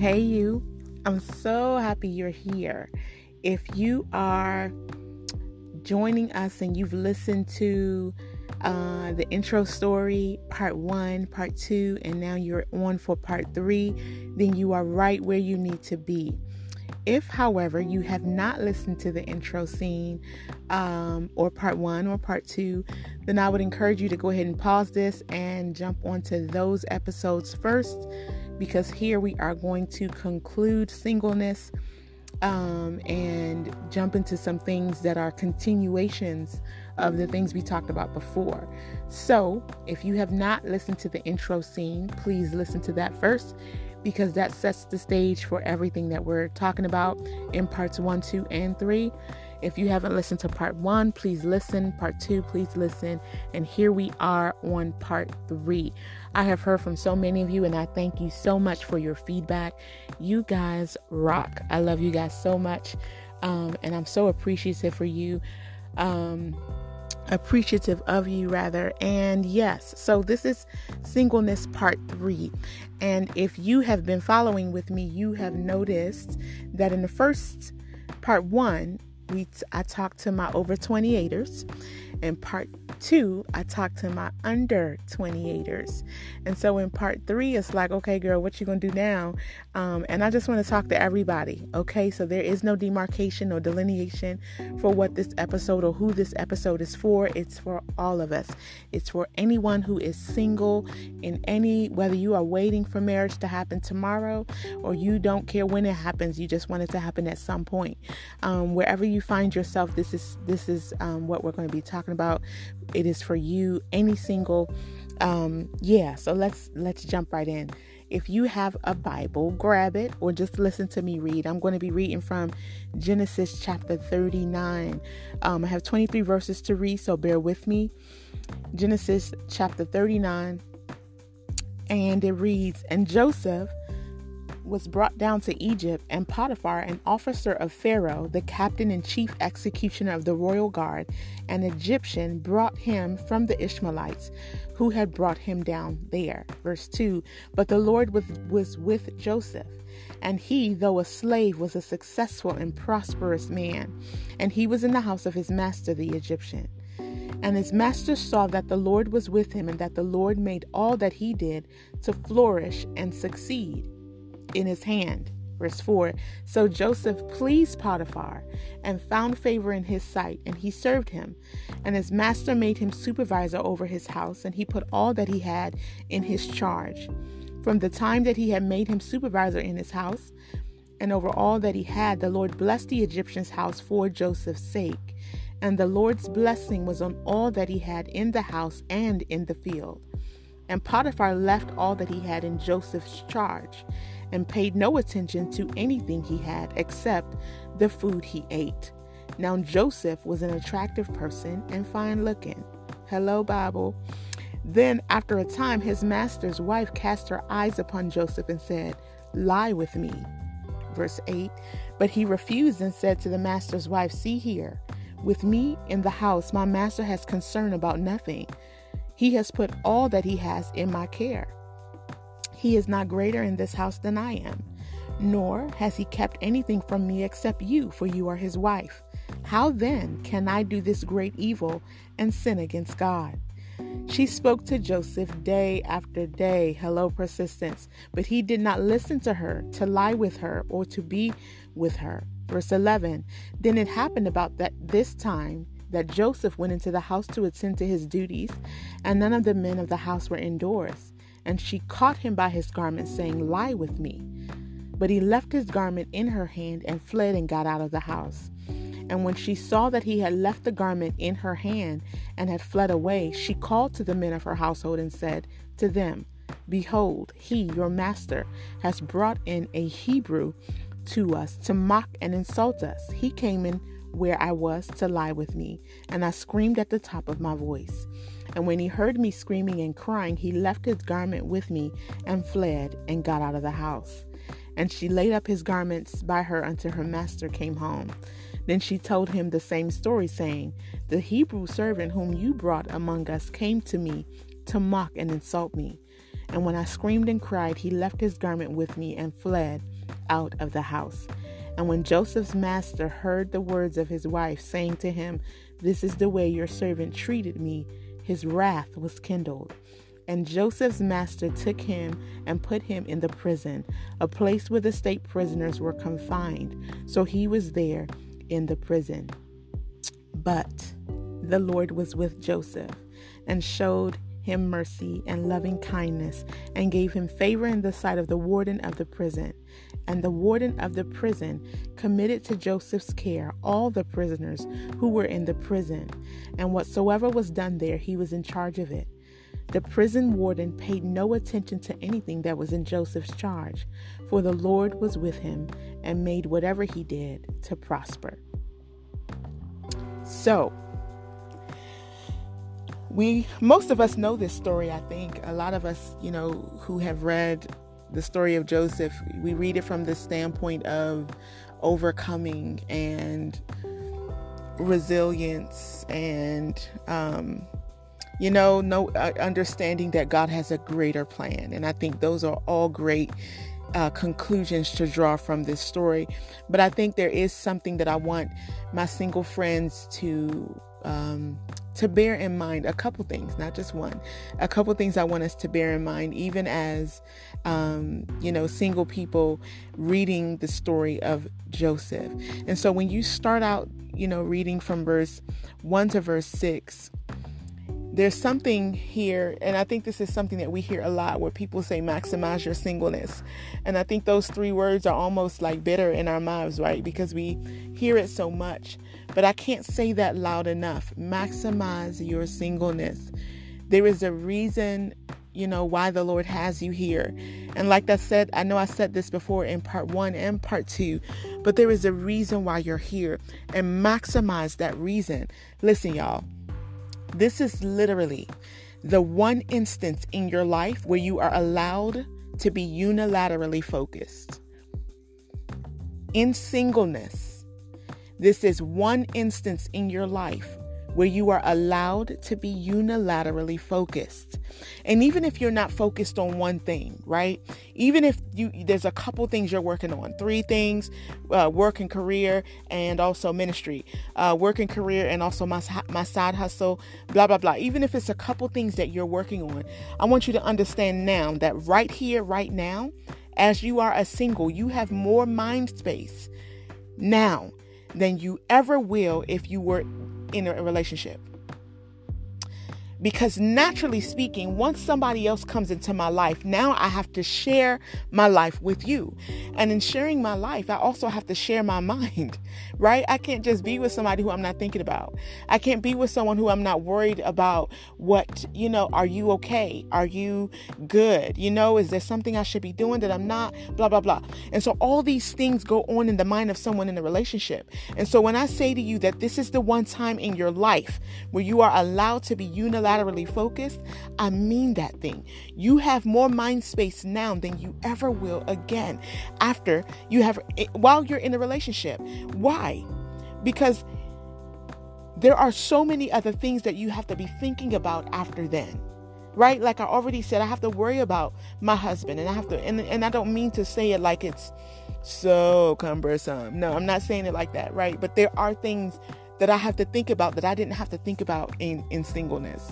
Hey, you. I'm so happy you're here. If you are joining us and you've listened to uh, the intro story, part one, part two, and now you're on for part three, then you are right where you need to be. If, however, you have not listened to the intro scene um, or part one or part two, then I would encourage you to go ahead and pause this and jump onto those episodes first because here we are going to conclude singleness um, and jump into some things that are continuations of the things we talked about before. So, if you have not listened to the intro scene, please listen to that first because that sets the stage for everything that we're talking about in parts one, two, and three. If you haven't listened to part one, please listen. Part two, please listen. And here we are on part three. I have heard from so many of you, and I thank you so much for your feedback. You guys rock. I love you guys so much. Um, and I'm so appreciative for you. Um, appreciative of you rather and yes so this is singleness part three and if you have been following with me you have noticed that in the first part one we t- I talked to my over 28ers and part two, I talked to my under 28ers. And so in part three, it's like, okay, girl, what you gonna do now? Um, and I just want to talk to everybody. Okay, so there is no demarcation or delineation for what this episode or who this episode is for. It's for all of us. It's for anyone who is single in any whether you are waiting for marriage to happen tomorrow or you don't care when it happens, you just want it to happen at some point. Um, wherever you find yourself, this is this is um, what we're going to be talking about. It is for you, any single. Um, yeah, so let's let's jump right in. If you have a Bible, grab it or just listen to me read. I'm going to be reading from Genesis chapter 39. Um, I have 23 verses to read, so bear with me. Genesis chapter 39, and it reads, And Joseph was brought down to Egypt, and Potiphar, an officer of Pharaoh, the captain and chief executioner of the royal guard, an Egyptian, brought him from the Ishmaelites who had brought him down there. Verse 2 But the Lord was, was with Joseph. And he, though a slave, was a successful and prosperous man, and he was in the house of his master, the Egyptian. And his master saw that the Lord was with him, and that the Lord made all that he did to flourish and succeed in his hand. Verse 4 So Joseph pleased Potiphar and found favor in his sight, and he served him. And his master made him supervisor over his house, and he put all that he had in his charge. From the time that he had made him supervisor in his house, and over all that he had, the Lord blessed the Egyptian's house for Joseph's sake. And the Lord's blessing was on all that he had in the house and in the field. And Potiphar left all that he had in Joseph's charge and paid no attention to anything he had except the food he ate. Now, Joseph was an attractive person and fine looking. Hello, Bible. Then, after a time, his master's wife cast her eyes upon Joseph and said, Lie with me. Verse 8 But he refused and said to the master's wife, See here, with me in the house, my master has concern about nothing. He has put all that he has in my care. He is not greater in this house than I am, nor has he kept anything from me except you, for you are his wife. How then can I do this great evil and sin against God? She spoke to Joseph day after day, hello, persistence, but he did not listen to her, to lie with her, or to be with her. Verse 11 Then it happened about that this time that Joseph went into the house to attend to his duties, and none of the men of the house were indoors. And she caught him by his garment, saying, Lie with me. But he left his garment in her hand and fled and got out of the house. And when she saw that he had left the garment in her hand and had fled away, she called to the men of her household and said to them, Behold, he, your master, has brought in a Hebrew to us to mock and insult us. He came in where I was to lie with me, and I screamed at the top of my voice. And when he heard me screaming and crying, he left his garment with me and fled and got out of the house. And she laid up his garments by her until her master came home. Then she told him the same story, saying, The Hebrew servant whom you brought among us came to me to mock and insult me. And when I screamed and cried, he left his garment with me and fled out of the house. And when Joseph's master heard the words of his wife, saying to him, This is the way your servant treated me, his wrath was kindled. And Joseph's master took him and put him in the prison, a place where the state prisoners were confined. So he was there in the prison. But the Lord was with Joseph and showed him mercy and loving kindness and gave him favor in the sight of the warden of the prison. And the warden of the prison committed to Joseph's care all the prisoners who were in the prison, and whatsoever was done there, he was in charge of it. The prison warden paid no attention to anything that was in Joseph's charge, for the Lord was with him and made whatever he did to prosper. So, we most of us know this story, I think. A lot of us, you know, who have read the story of Joseph, we read it from the standpoint of overcoming and resilience and um, you know, no uh, understanding that God has a greater plan. And I think those are all great uh, conclusions to draw from this story. But I think there is something that I want my single friends to um, to bear in mind. A couple things, not just one. A couple things I want us to bear in mind, even as um, you know, single people reading the story of Joseph. And so when you start out, you know, reading from verse one to verse six there's something here, and I think this is something that we hear a lot where people say maximize your singleness. And I think those three words are almost like bitter in our mouths, right? Because we hear it so much. But I can't say that loud enough. Maximize your singleness. There is a reason, you know, why the Lord has you here. And like I said, I know I said this before in part one and part two, but there is a reason why you're here. And maximize that reason. Listen, y'all this is literally the one instance in your life where you are allowed to be unilaterally focused. In singleness, this is one instance in your life where you are allowed to be unilaterally focused. And even if you're not focused on one thing, right? Even if you there's a couple things you're working on, three things, uh, work and career and also ministry, uh, work and career and also my my side hustle, blah blah blah. Even if it's a couple things that you're working on, I want you to understand now that right here, right now, as you are a single, you have more mind space now than you ever will if you were in a relationship. Because naturally speaking, once somebody else comes into my life, now I have to share my life with you. And in sharing my life, I also have to share my mind, right? I can't just be with somebody who I'm not thinking about. I can't be with someone who I'm not worried about what, you know, are you okay? Are you good? You know, is there something I should be doing that I'm not? Blah, blah, blah. And so all these things go on in the mind of someone in a relationship. And so when I say to you that this is the one time in your life where you are allowed to be unilateral laterally focused, I mean that thing. You have more mind space now than you ever will again after you have, eh, while you're in a relationship. Why? Because there are so many other things that you have to be thinking about after then right like i already said i have to worry about my husband and i have to and, and i don't mean to say it like it's so cumbersome no i'm not saying it like that right but there are things that I have to think about that I didn't have to think about in, in singleness.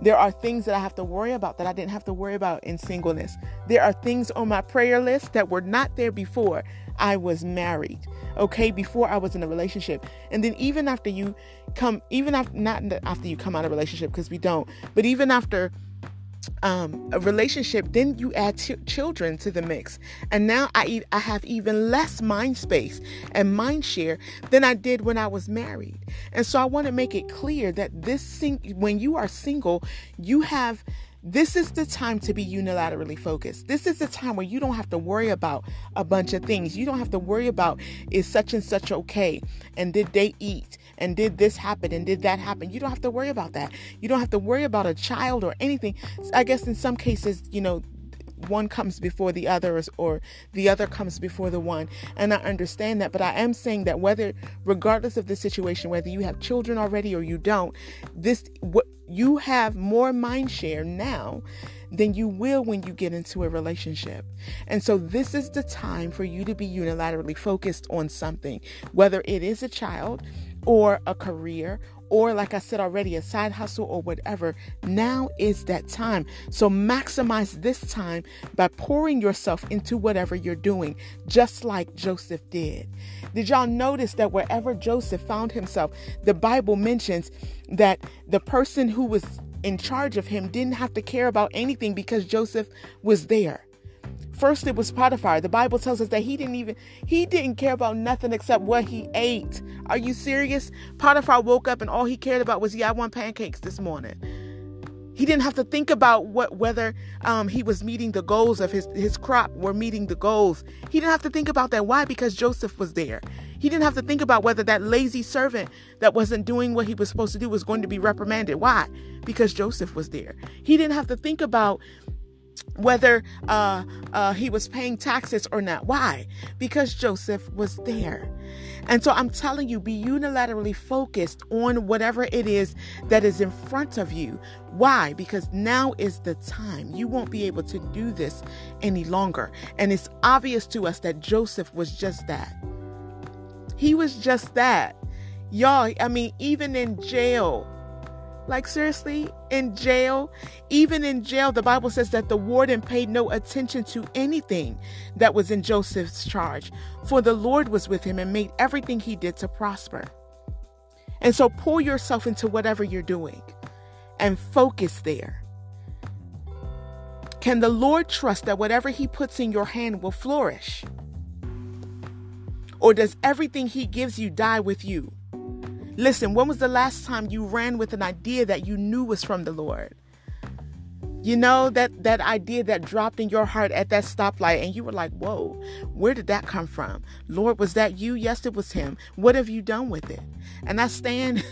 There are things that I have to worry about that I didn't have to worry about in singleness. There are things on my prayer list that were not there before I was married. Okay, before I was in a relationship. And then even after you come even after not after you come out of relationship because we don't, but even after um, a relationship, then you add children to the mix. And now I, eat I have even less mind space and mind share than I did when I was married. And so I want to make it clear that this sing- when you are single, you have this is the time to be unilaterally focused. This is the time where you don't have to worry about a bunch of things. You don't have to worry about is such and such okay and did they eat and did this happen and did that happen. You don't have to worry about that. You don't have to worry about a child or anything. I guess in some cases, you know, one comes before the others or the other comes before the one. And I understand that, but I am saying that whether regardless of the situation, whether you have children already or you don't, this what you have more mind share now than you will when you get into a relationship. And so, this is the time for you to be unilaterally focused on something, whether it is a child or a career or like I said already, a side hustle or whatever, now is that time. So maximize this time by pouring yourself into whatever you're doing, just like Joseph did. Did y'all notice that wherever Joseph found himself, the Bible mentions that the person who was in charge of him didn't have to care about anything because Joseph was there. First it was Potiphar. The Bible tells us that he didn't even he didn't care about nothing except what he ate. Are you serious? Potiphar woke up and all he cared about was, yeah, I want pancakes this morning. He didn't have to think about what whether um, he was meeting the goals of his his crop were meeting the goals. He didn't have to think about that. Why? Because Joseph was there. He didn't have to think about whether that lazy servant that wasn't doing what he was supposed to do was going to be reprimanded. Why? Because Joseph was there. He didn't have to think about whether uh, uh, he was paying taxes or not. Why? Because Joseph was there. And so I'm telling you, be unilaterally focused on whatever it is that is in front of you. Why? Because now is the time. You won't be able to do this any longer. And it's obvious to us that Joseph was just that. He was just that. Y'all, I mean, even in jail, like, seriously, in jail, even in jail, the Bible says that the warden paid no attention to anything that was in Joseph's charge, for the Lord was with him and made everything he did to prosper. And so, pour yourself into whatever you're doing and focus there. Can the Lord trust that whatever he puts in your hand will flourish? Or does everything he gives you die with you? Listen, when was the last time you ran with an idea that you knew was from the Lord? You know that that idea that dropped in your heart at that stoplight and you were like, "Whoa, where did that come from? Lord, was that you? Yes, it was him. What have you done with it?" And I stand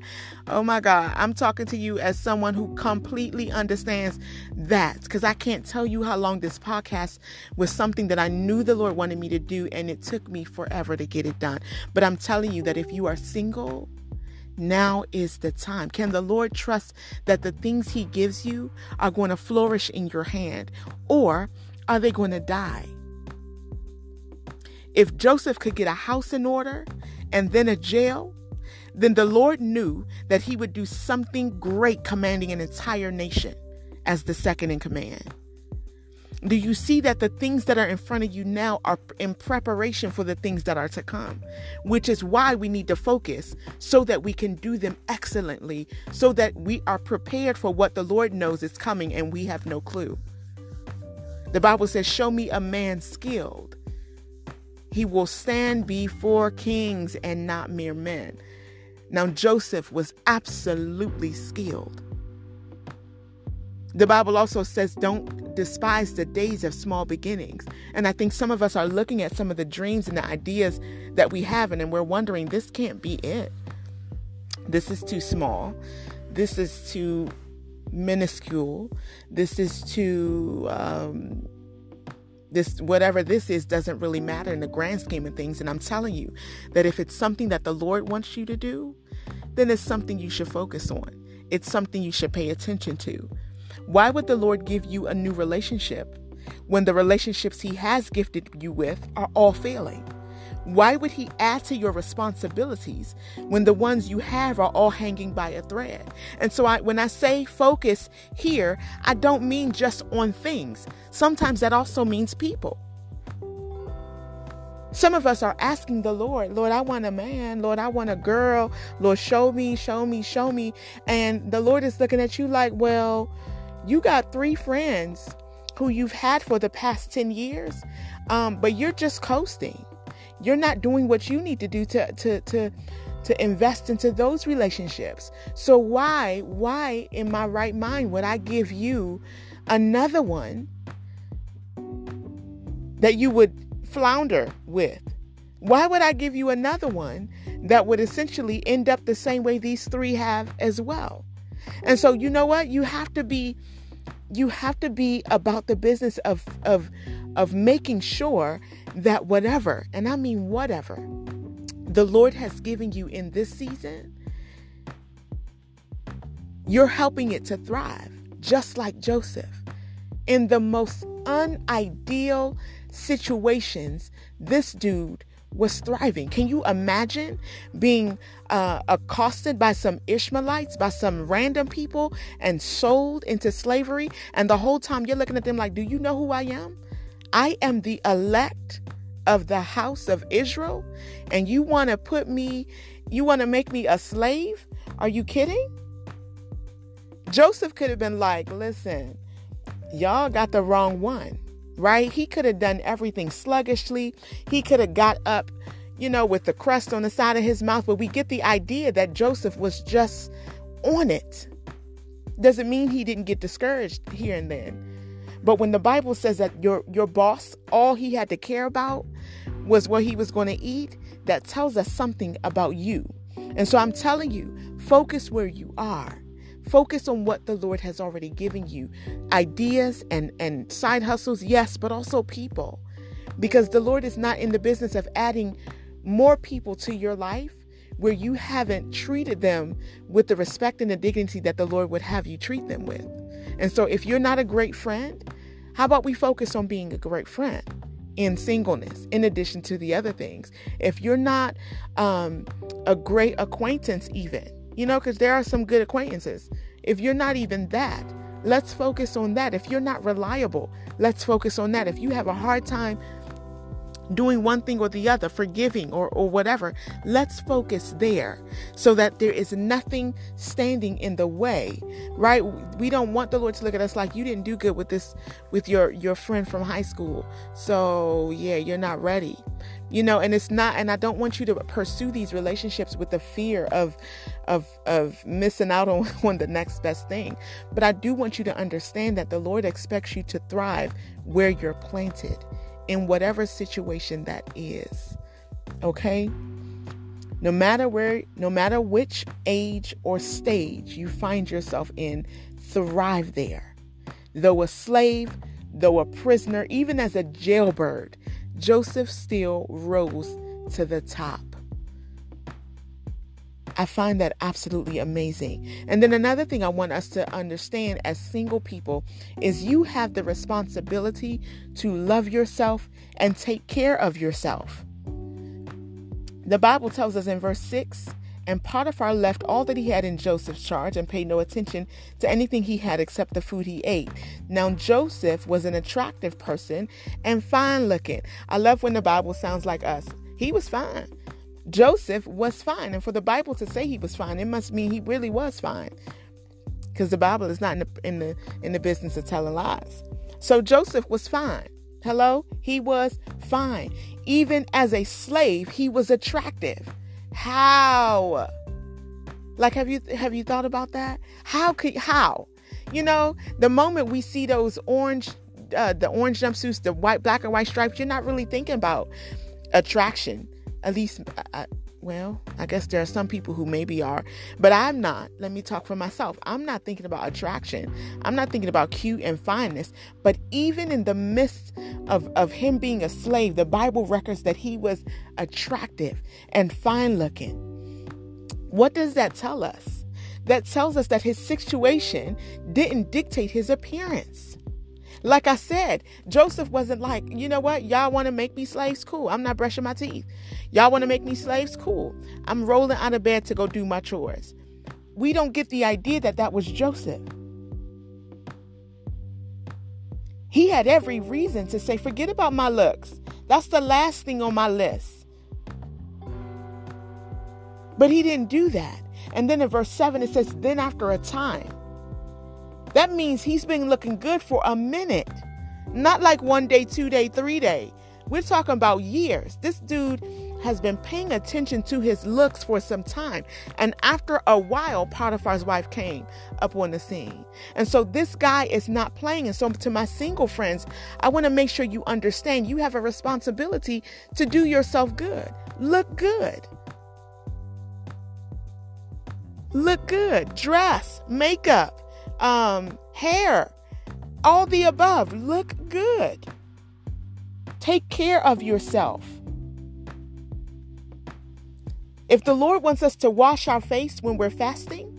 Oh my God, I'm talking to you as someone who completely understands that cuz I can't tell you how long this podcast was something that I knew the Lord wanted me to do and it took me forever to get it done. But I'm telling you that if you are single, now is the time. Can the Lord trust that the things He gives you are going to flourish in your hand, or are they going to die? If Joseph could get a house in order and then a jail, then the Lord knew that He would do something great commanding an entire nation as the second in command. Do you see that the things that are in front of you now are in preparation for the things that are to come? Which is why we need to focus so that we can do them excellently, so that we are prepared for what the Lord knows is coming and we have no clue. The Bible says, Show me a man skilled. He will stand before kings and not mere men. Now, Joseph was absolutely skilled. The Bible also says, don't despise the days of small beginnings. And I think some of us are looking at some of the dreams and the ideas that we have, and and we're wondering, this can't be it. This is too small. This is too minuscule. This is too. Um, this whatever this is doesn't really matter in the grand scheme of things and i'm telling you that if it's something that the lord wants you to do then it's something you should focus on it's something you should pay attention to why would the Lord give you a new relationship when the relationships He has gifted you with are all failing? Why would He add to your responsibilities when the ones you have are all hanging by a thread? And so, I, when I say focus here, I don't mean just on things. Sometimes that also means people. Some of us are asking the Lord, Lord, I want a man. Lord, I want a girl. Lord, show me, show me, show me. And the Lord is looking at you like, well, you got three friends who you've had for the past 10 years, um, but you're just coasting. You're not doing what you need to do to, to, to, to invest into those relationships. So why, why in my right mind would I give you another one that you would flounder with? Why would I give you another one that would essentially end up the same way these three have as well? And so, you know what? You have to be you have to be about the business of of of making sure that whatever, and I mean whatever, the Lord has given you in this season, you're helping it to thrive, just like Joseph. In the most unideal situations, this dude was thriving. Can you imagine being uh, accosted by some Ishmaelites, by some random people, and sold into slavery? And the whole time you're looking at them like, Do you know who I am? I am the elect of the house of Israel, and you want to put me, you want to make me a slave? Are you kidding? Joseph could have been like, Listen, y'all got the wrong one right? He could have done everything sluggishly. He could have got up, you know, with the crust on the side of his mouth, but we get the idea that Joseph was just on it. Doesn't mean he didn't get discouraged here and then. But when the Bible says that your your boss, all he had to care about was what he was going to eat, that tells us something about you. And so I'm telling you, focus where you are. Focus on what the Lord has already given you ideas and, and side hustles, yes, but also people. Because the Lord is not in the business of adding more people to your life where you haven't treated them with the respect and the dignity that the Lord would have you treat them with. And so, if you're not a great friend, how about we focus on being a great friend in singleness, in addition to the other things? If you're not um, a great acquaintance, even, you know, because there are some good acquaintances. If you're not even that, let's focus on that. If you're not reliable, let's focus on that. If you have a hard time doing one thing or the other, forgiving or, or whatever, let's focus there so that there is nothing standing in the way, right? We don't want the Lord to look at us like you didn't do good with this, with your, your friend from high school. So yeah, you're not ready you know and it's not and i don't want you to pursue these relationships with the fear of of of missing out on, on the next best thing but i do want you to understand that the lord expects you to thrive where you're planted in whatever situation that is okay no matter where no matter which age or stage you find yourself in thrive there though a slave though a prisoner even as a jailbird Joseph still rose to the top. I find that absolutely amazing. And then another thing I want us to understand as single people is you have the responsibility to love yourself and take care of yourself. The Bible tells us in verse 6 and Potiphar left all that he had in Joseph's charge and paid no attention to anything he had except the food he ate. Now, Joseph was an attractive person and fine looking. I love when the Bible sounds like us. He was fine. Joseph was fine. And for the Bible to say he was fine, it must mean he really was fine. Because the Bible is not in the, in the in the business of telling lies. So Joseph was fine. Hello? He was fine. Even as a slave, he was attractive. How? Like have you have you thought about that? How could how? You know, the moment we see those orange uh, the orange jumpsuits, the white black and white stripes, you're not really thinking about attraction. At least I, well, I guess there are some people who maybe are, but I'm not. Let me talk for myself. I'm not thinking about attraction. I'm not thinking about cute and fineness. But even in the midst of, of him being a slave, the Bible records that he was attractive and fine looking. What does that tell us? That tells us that his situation didn't dictate his appearance. Like I said, Joseph wasn't like, you know what? Y'all want to make me slaves? Cool. I'm not brushing my teeth. Y'all want to make me slaves? Cool. I'm rolling out of bed to go do my chores. We don't get the idea that that was Joseph. He had every reason to say, forget about my looks. That's the last thing on my list. But he didn't do that. And then in verse 7, it says, Then after a time, that means he's been looking good for a minute. Not like one day, two day, three day. We're talking about years. This dude has been paying attention to his looks for some time. And after a while, Potiphar's wife came up on the scene. And so this guy is not playing. And so to my single friends, I want to make sure you understand you have a responsibility to do yourself good. Look good. Look good. Dress, makeup um, hair. All the above. Look good. Take care of yourself. If the Lord wants us to wash our face when we're fasting,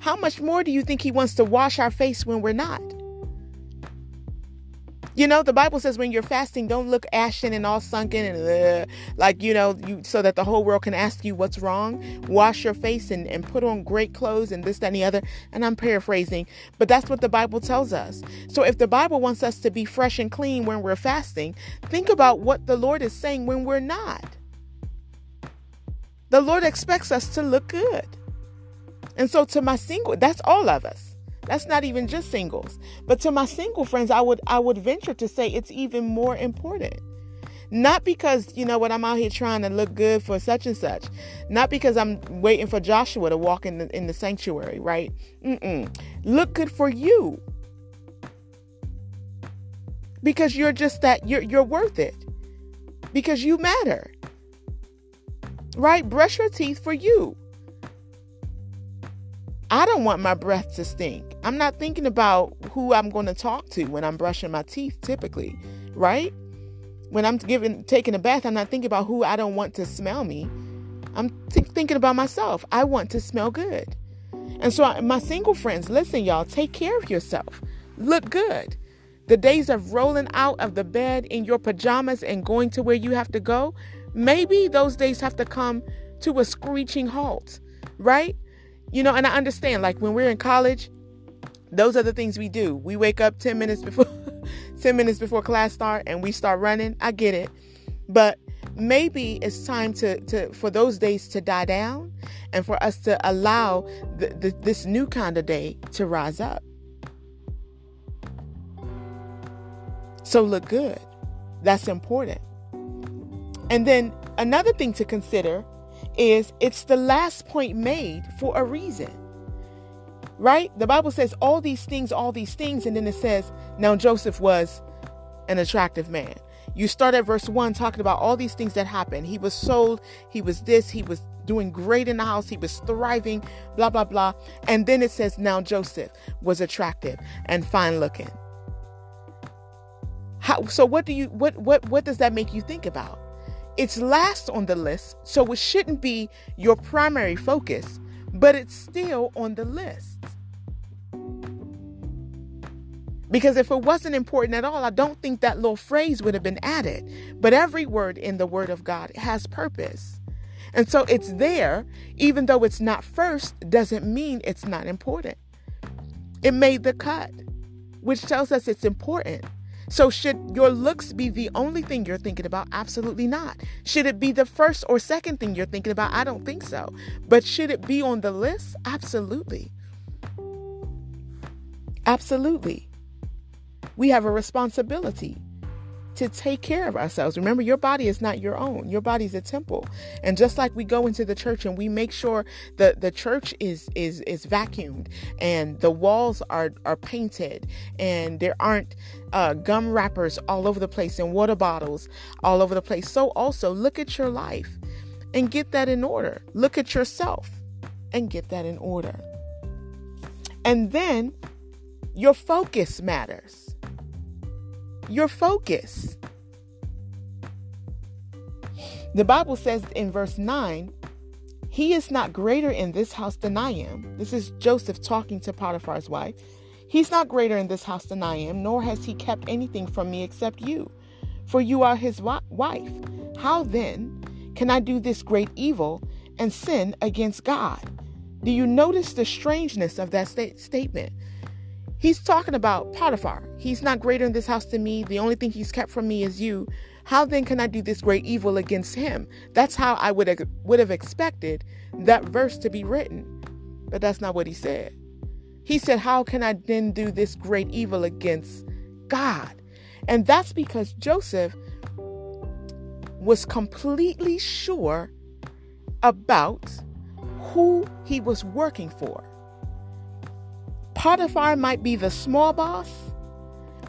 how much more do you think He wants to wash our face when we're not? You know, the Bible says when you're fasting, don't look ashen and all sunken and uh, like, you know, you so that the whole world can ask you what's wrong. Wash your face and, and put on great clothes and this, that, and the other. And I'm paraphrasing, but that's what the Bible tells us. So if the Bible wants us to be fresh and clean when we're fasting, think about what the Lord is saying when we're not. The Lord expects us to look good. And so to my single, that's all of us. That's not even just singles. But to my single friends, I would I would venture to say it's even more important. Not because, you know what, I'm out here trying to look good for such and such. Not because I'm waiting for Joshua to walk in the, in the sanctuary, right? Mm-mm. Look good for you. Because you're just that, you're, you're worth it. Because you matter. Right? Brush your teeth for you. I don't want my breath to stink. I'm not thinking about who I'm going to talk to when I'm brushing my teeth typically, right? When I'm giving taking a bath, I'm not thinking about who I don't want to smell me. I'm thinking about myself. I want to smell good. And so my single friends, listen y'all, take care of yourself. Look good. The days of rolling out of the bed in your pajamas and going to where you have to go, maybe those days have to come to a screeching halt, right? You know, and I understand like when we're in college, those are the things we do. We wake up 10 minutes before 10 minutes before class start and we start running. I get it. But maybe it's time to, to for those days to die down and for us to allow the, the, this new kind of day to rise up. So look good. That's important. And then another thing to consider is it's the last point made for a reason right? The Bible says all these things, all these things, and then it says, now Joseph was an attractive man. You start at verse 1 talking about all these things that happened. He was sold, he was this, he was doing great in the house, he was thriving, blah, blah, blah. And then it says, now Joseph was attractive and fine looking. How, so what do you what what what does that make you think about? It's last on the list, so it shouldn't be your primary focus but it's still on the list. Because if it wasn't important at all, I don't think that little phrase would have been added. But every word in the Word of God has purpose. And so it's there, even though it's not first, doesn't mean it's not important. It made the cut, which tells us it's important. So, should your looks be the only thing you're thinking about? Absolutely not. Should it be the first or second thing you're thinking about? I don't think so. But should it be on the list? Absolutely. Absolutely. We have a responsibility to take care of ourselves. Remember, your body is not your own. Your body is a temple. And just like we go into the church and we make sure that the church is is is vacuumed and the walls are are painted and there aren't uh, gum wrappers all over the place and water bottles all over the place. So also look at your life and get that in order. Look at yourself and get that in order. And then your focus matters your focus. The Bible says in verse 9, He is not greater in this house than I am. This is Joseph talking to Potiphar's wife. He's not greater in this house than I am, nor has he kept anything from me except you, for you are his wife. How then can I do this great evil and sin against God? Do you notice the strangeness of that sta- statement? He's talking about Potiphar. He's not greater in this house than me. The only thing he's kept from me is you. How then can I do this great evil against him? That's how I would have, would have expected that verse to be written. But that's not what he said. He said, How can I then do this great evil against God? And that's because Joseph was completely sure about who he was working for. Potiphar might be the small boss,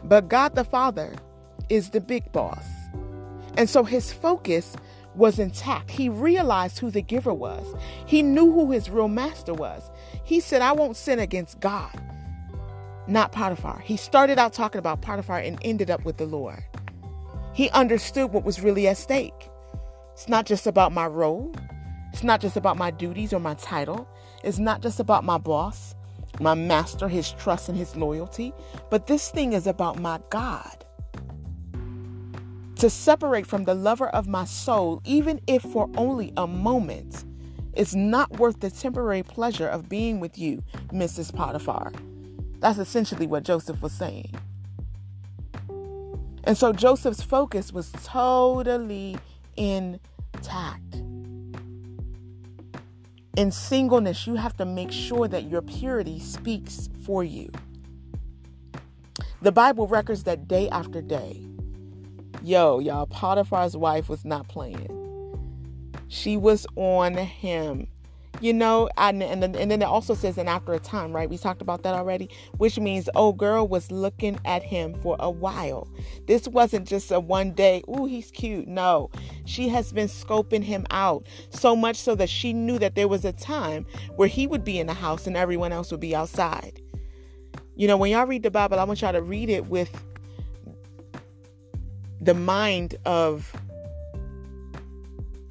but God the Father is the big boss. And so his focus was intact. He realized who the giver was, he knew who his real master was. He said, I won't sin against God. not Potiphar. He started out talking about Potiphar and ended up with the Lord. He understood what was really at stake. It's not just about my role, it's not just about my duties or my title, it's not just about my boss, my master, his trust and his loyalty, but this thing is about my God. To separate from the lover of my soul, even if for only a moment, is not worth the temporary pleasure of being with you, Mrs. Potiphar. That's essentially what Joseph was saying. And so Joseph's focus was totally intact. In singleness, you have to make sure that your purity speaks for you. The Bible records that day after day, yo, y'all, Potiphar's wife was not playing. She was on him you know and, and, and then it also says and after a time right? We talked about that already which means oh girl was looking at him for a while. This wasn't just a one day oh he's cute. No she has been scoping him out so much so that she knew that there was a time where he would be in the house and everyone else would be outside. You know when y'all read the bible i want y'all to read it with the mind of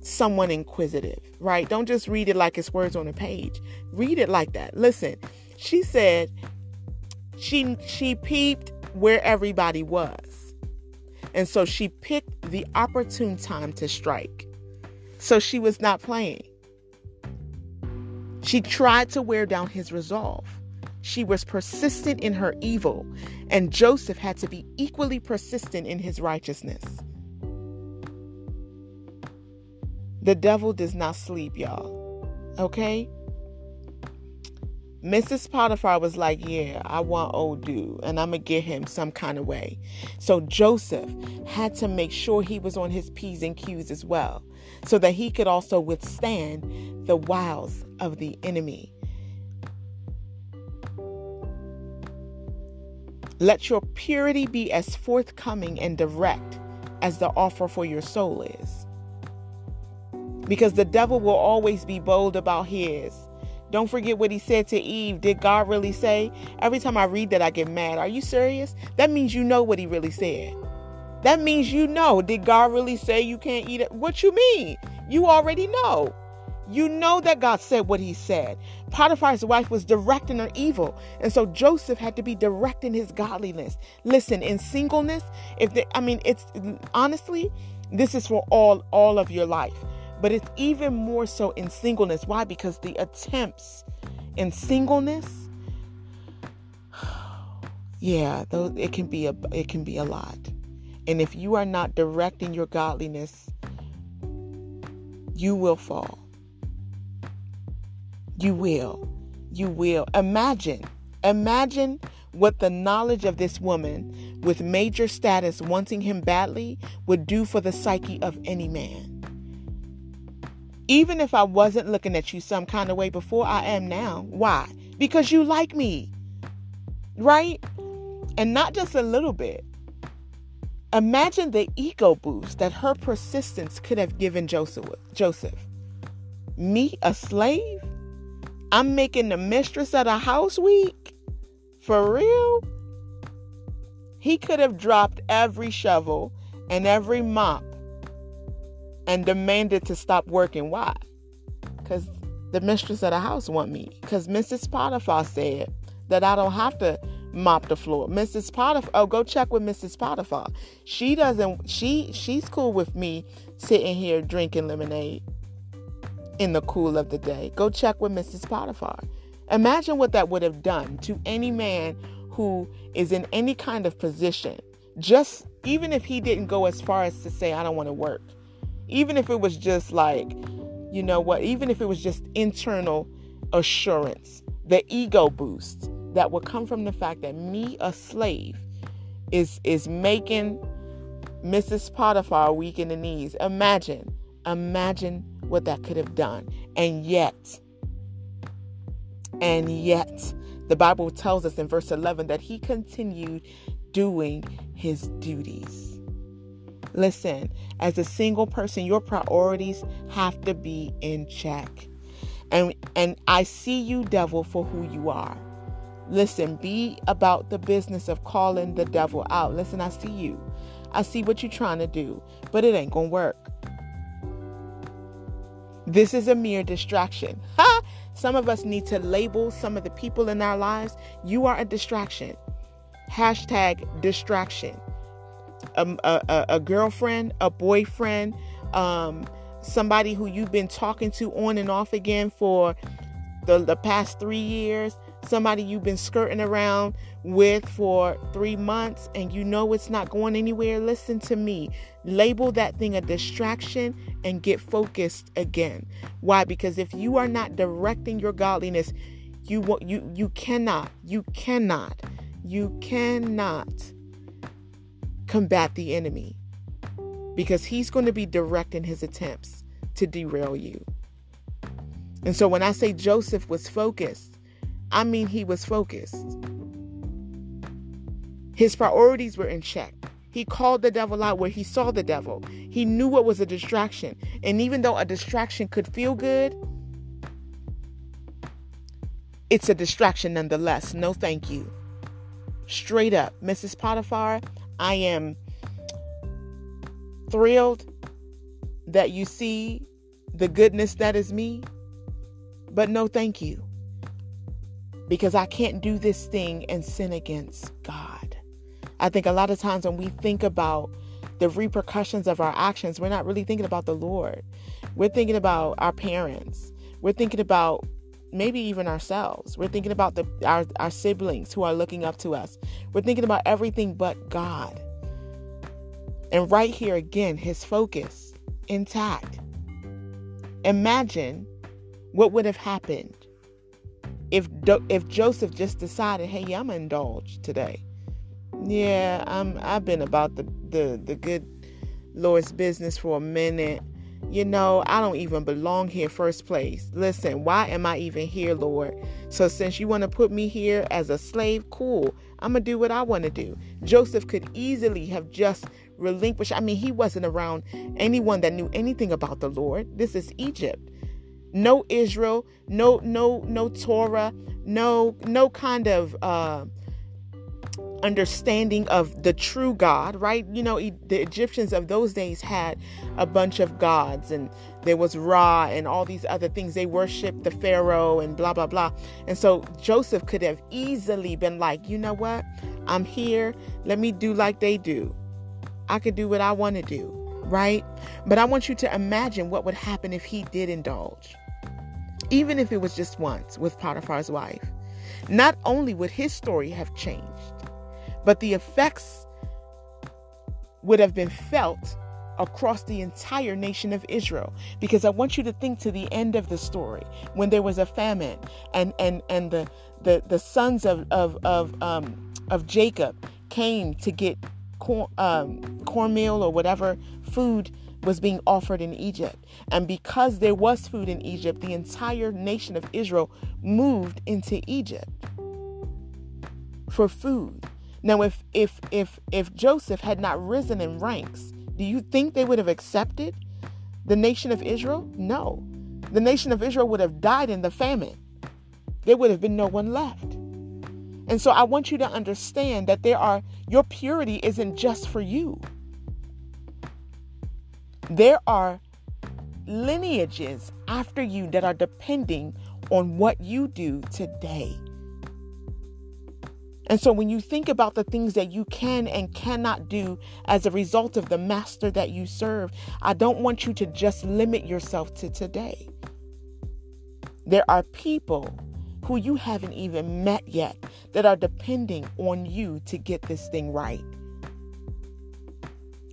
someone inquisitive, right? Don't just read it like it's words on a page. Read it like that. Listen, she said she she peeped where everybody was. And so she picked the opportune time to strike. So she was not playing. She tried to wear down his resolve. She was persistent in her evil, and Joseph had to be equally persistent in his righteousness. The devil does not sleep, y'all. Okay? Mrs. Potiphar was like, Yeah, I want old dude, and I'm going to get him some kind of way. So Joseph had to make sure he was on his P's and Q's as well, so that he could also withstand the wiles of the enemy. Let your purity be as forthcoming and direct as the offer for your soul is because the devil will always be bold about his. Don't forget what he said to Eve. Did God really say? Every time I read that, I get mad. Are you serious? That means you know what he really said. That means you know. Did God really say you can't eat it? What you mean? You already know. You know that God said what he said. Potiphar's wife was directing her evil. And so Joseph had to be directing his godliness. Listen, in singleness, if they, I mean, it's honestly, this is for all all of your life but it's even more so in singleness. Why? Because the attempts in singleness, yeah, those it can be a it can be a lot. And if you are not directing your godliness, you will fall. You will. You will. Imagine, imagine what the knowledge of this woman with major status wanting him badly would do for the psyche of any man. Even if I wasn't looking at you some kind of way before, I am now. Why? Because you like me. Right? And not just a little bit. Imagine the ego boost that her persistence could have given Joseph. Joseph. Me, a slave? I'm making the mistress of the house weak? For real? He could have dropped every shovel and every mop and demanded to stop working. Why? Because the mistress of the house want me. Because Mrs. Potiphar said that I don't have to mop the floor. Mrs. Potiphar, oh, go check with Mrs. Potiphar. She doesn't. She she's cool with me sitting here drinking lemonade in the cool of the day. Go check with Mrs. Potiphar. Imagine what that would have done to any man who is in any kind of position. Just even if he didn't go as far as to say, I don't want to work even if it was just like, you know what, even if it was just internal assurance, the ego boost that would come from the fact that me, a slave, is is making Mrs. Potiphar weak in the knees. Imagine, imagine what that could have done. And yet, and yet, the Bible tells us in verse 11 that he continued doing his duties. Listen, as a single person, your priorities have to be in check. And and I see you devil for who you are. Listen, be about the business of calling the devil out. Listen, I see you. I see what you're trying to do, but it ain't going to work. This is a mere distraction. Ha! Some of us need to label some of the people in our lives. You are a distraction. Hashtag distraction. A, a, a girlfriend, a boyfriend, um, somebody who you've been talking to on and off again for the, the past three years, somebody you've been skirting around with for three months and you know it's not going anywhere, listen to me. Label that thing a distraction and get focused again. Why? Because if you are not directing your godliness, you you you cannot, you cannot, you cannot combat the enemy because he's going to be directing his attempts to derail you. And so when I say Joseph was focused, I mean he was focused. His priorities were in check. He called the devil out where he saw the devil. He knew what was a distraction. And even though a distraction could feel good, it's a distraction nonetheless. No, thank you. Straight up, Mrs. Potiphar, I am thrilled that you see the goodness that is me. But no, thank you. Because I can't do this thing and sin against God. I think a lot of times when we think about the repercussions of our actions, we're not really thinking about the Lord. We're thinking about our parents. We're thinking about maybe even ourselves. We're thinking about the our, our siblings who are looking up to us. We're thinking about everything but God. And right here again, his focus intact. Imagine what would have happened if if Joseph just decided, "Hey, I'm gonna indulge today." Yeah, I'm. I've been about the the the good Lord's business for a minute. You know, I don't even belong here first place. Listen, why am I even here, Lord? So since you want to put me here as a slave, cool. I'm going to do what I want to do. Joseph could easily have just relinquished. I mean, he wasn't around anyone that knew anything about the Lord. This is Egypt no Israel, no no no Torah, no no kind of uh, understanding of the true God, right? You know, the Egyptians of those days had a bunch of gods, and there was Ra and all these other things. They worshiped the Pharaoh and blah blah blah. And so Joseph could have easily been like, you know what? I'm here. Let me do like they do. I could do what I want to do, right? But I want you to imagine what would happen if he did indulge even if it was just once with Potiphar's wife. Not only would his story have changed, but the effects would have been felt across the entire nation of Israel because I want you to think to the end of the story when there was a famine and and and the the, the sons of of of um of Jacob came to get corn um, cornmeal or whatever food was being offered in Egypt. And because there was food in Egypt, the entire nation of Israel moved into Egypt for food. Now if if if if Joseph had not risen in ranks, do you think they would have accepted the nation of Israel? No. The nation of Israel would have died in the famine. There would have been no one left. And so I want you to understand that there are your purity isn't just for you. There are lineages after you that are depending on what you do today. And so when you think about the things that you can and cannot do as a result of the master that you serve, I don't want you to just limit yourself to today. There are people who you haven't even met yet that are depending on you to get this thing right.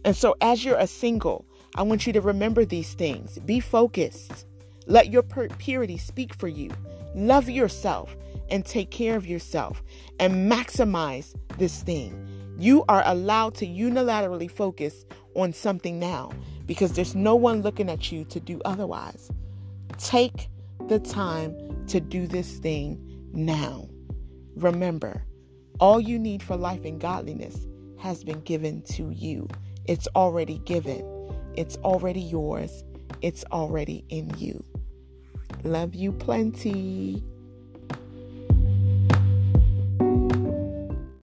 And so, as you're a single, I want you to remember these things. Be focused. Let your purity speak for you. Love yourself and take care of yourself and maximize this thing. You are allowed to unilaterally focus on something now because there's no one looking at you to do otherwise. Take the time to do this thing now. Remember, all you need for life and godliness has been given to you. It's already given. It's already yours, it's already in you. Love you plenty.